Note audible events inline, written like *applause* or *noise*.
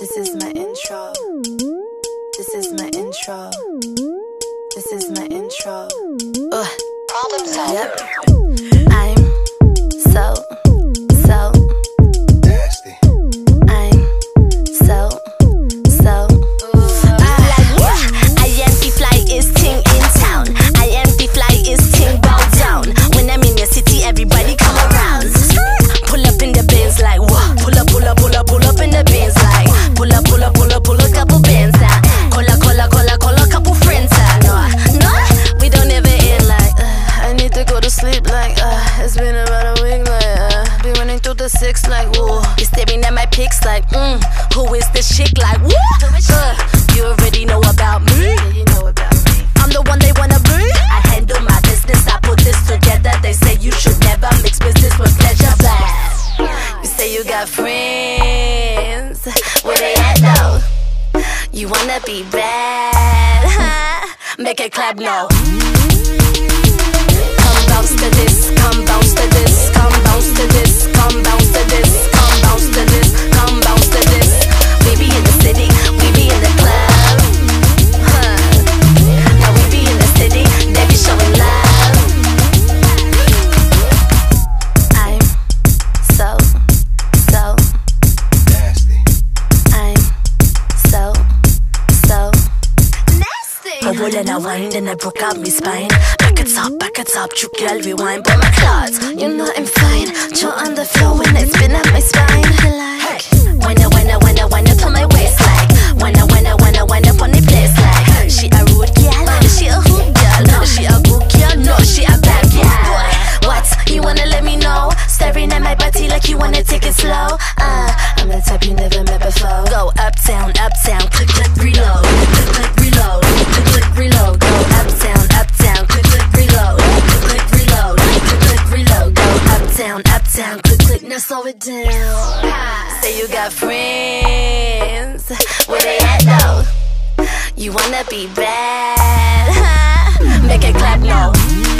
This is my intro. This is my intro. This is my intro. Ugh. Problem. Yep. six like whoa. You're staring at my pics like mm, who is this chick like woo? Uh, you already know about me. I'm the one they wanna be. I handle my business, I put this together. They say you should never mix business with pleasure. Blast. You say you got friends, where they at though? You wanna be bad? Huh? Make it clap now. Come bounce to this, come bounce to this, come bounce to this, come bounce. then I wind and I broke out my spine. Back it up, back it up, you girl rewind. But my clothes, you know I'm fine. Jaw on the floor when it's been a it down. Say you got friends, where they at though? You wanna be bad, huh? *laughs* Make it clap, no.